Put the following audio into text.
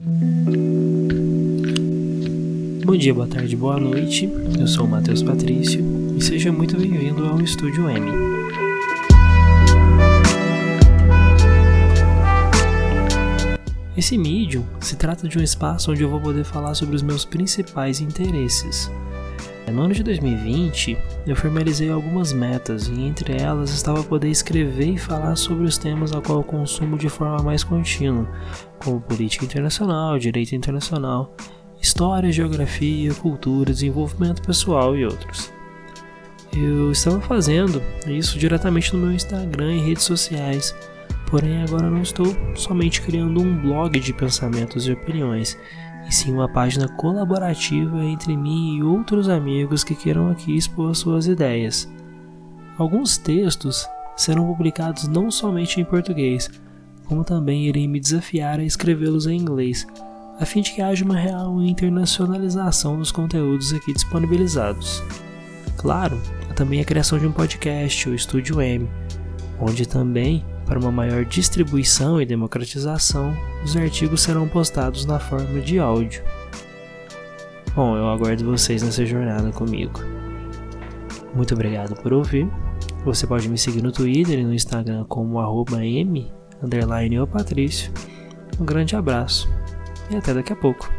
Bom dia, boa tarde, boa noite. Eu sou o Matheus Patrício e seja muito bem-vindo ao Estúdio M. Esse Medium se trata de um espaço onde eu vou poder falar sobre os meus principais interesses. No ano de 2020, eu formalizei algumas metas e entre elas estava poder escrever e falar sobre os temas a qual eu consumo de forma mais contínua, como política internacional, direito internacional, história, geografia, cultura, desenvolvimento pessoal e outros. Eu estava fazendo isso diretamente no meu Instagram e redes sociais, porém agora não estou somente criando um blog de pensamentos e opiniões, e sim uma página colaborativa entre mim e outros amigos que queiram aqui expor suas ideias. Alguns textos serão publicados não somente em português, como também irei me desafiar a escrevê-los em inglês, a fim de que haja uma real internacionalização dos conteúdos aqui disponibilizados. Claro, há também a criação de um podcast, o Estúdio M, onde também, para uma maior distribuição e democratização, os artigos serão postados na forma de áudio. Bom, eu aguardo vocês nessa jornada comigo. Muito obrigado por ouvir. Você pode me seguir no Twitter e no Instagram como m. Um grande abraço e até daqui a pouco.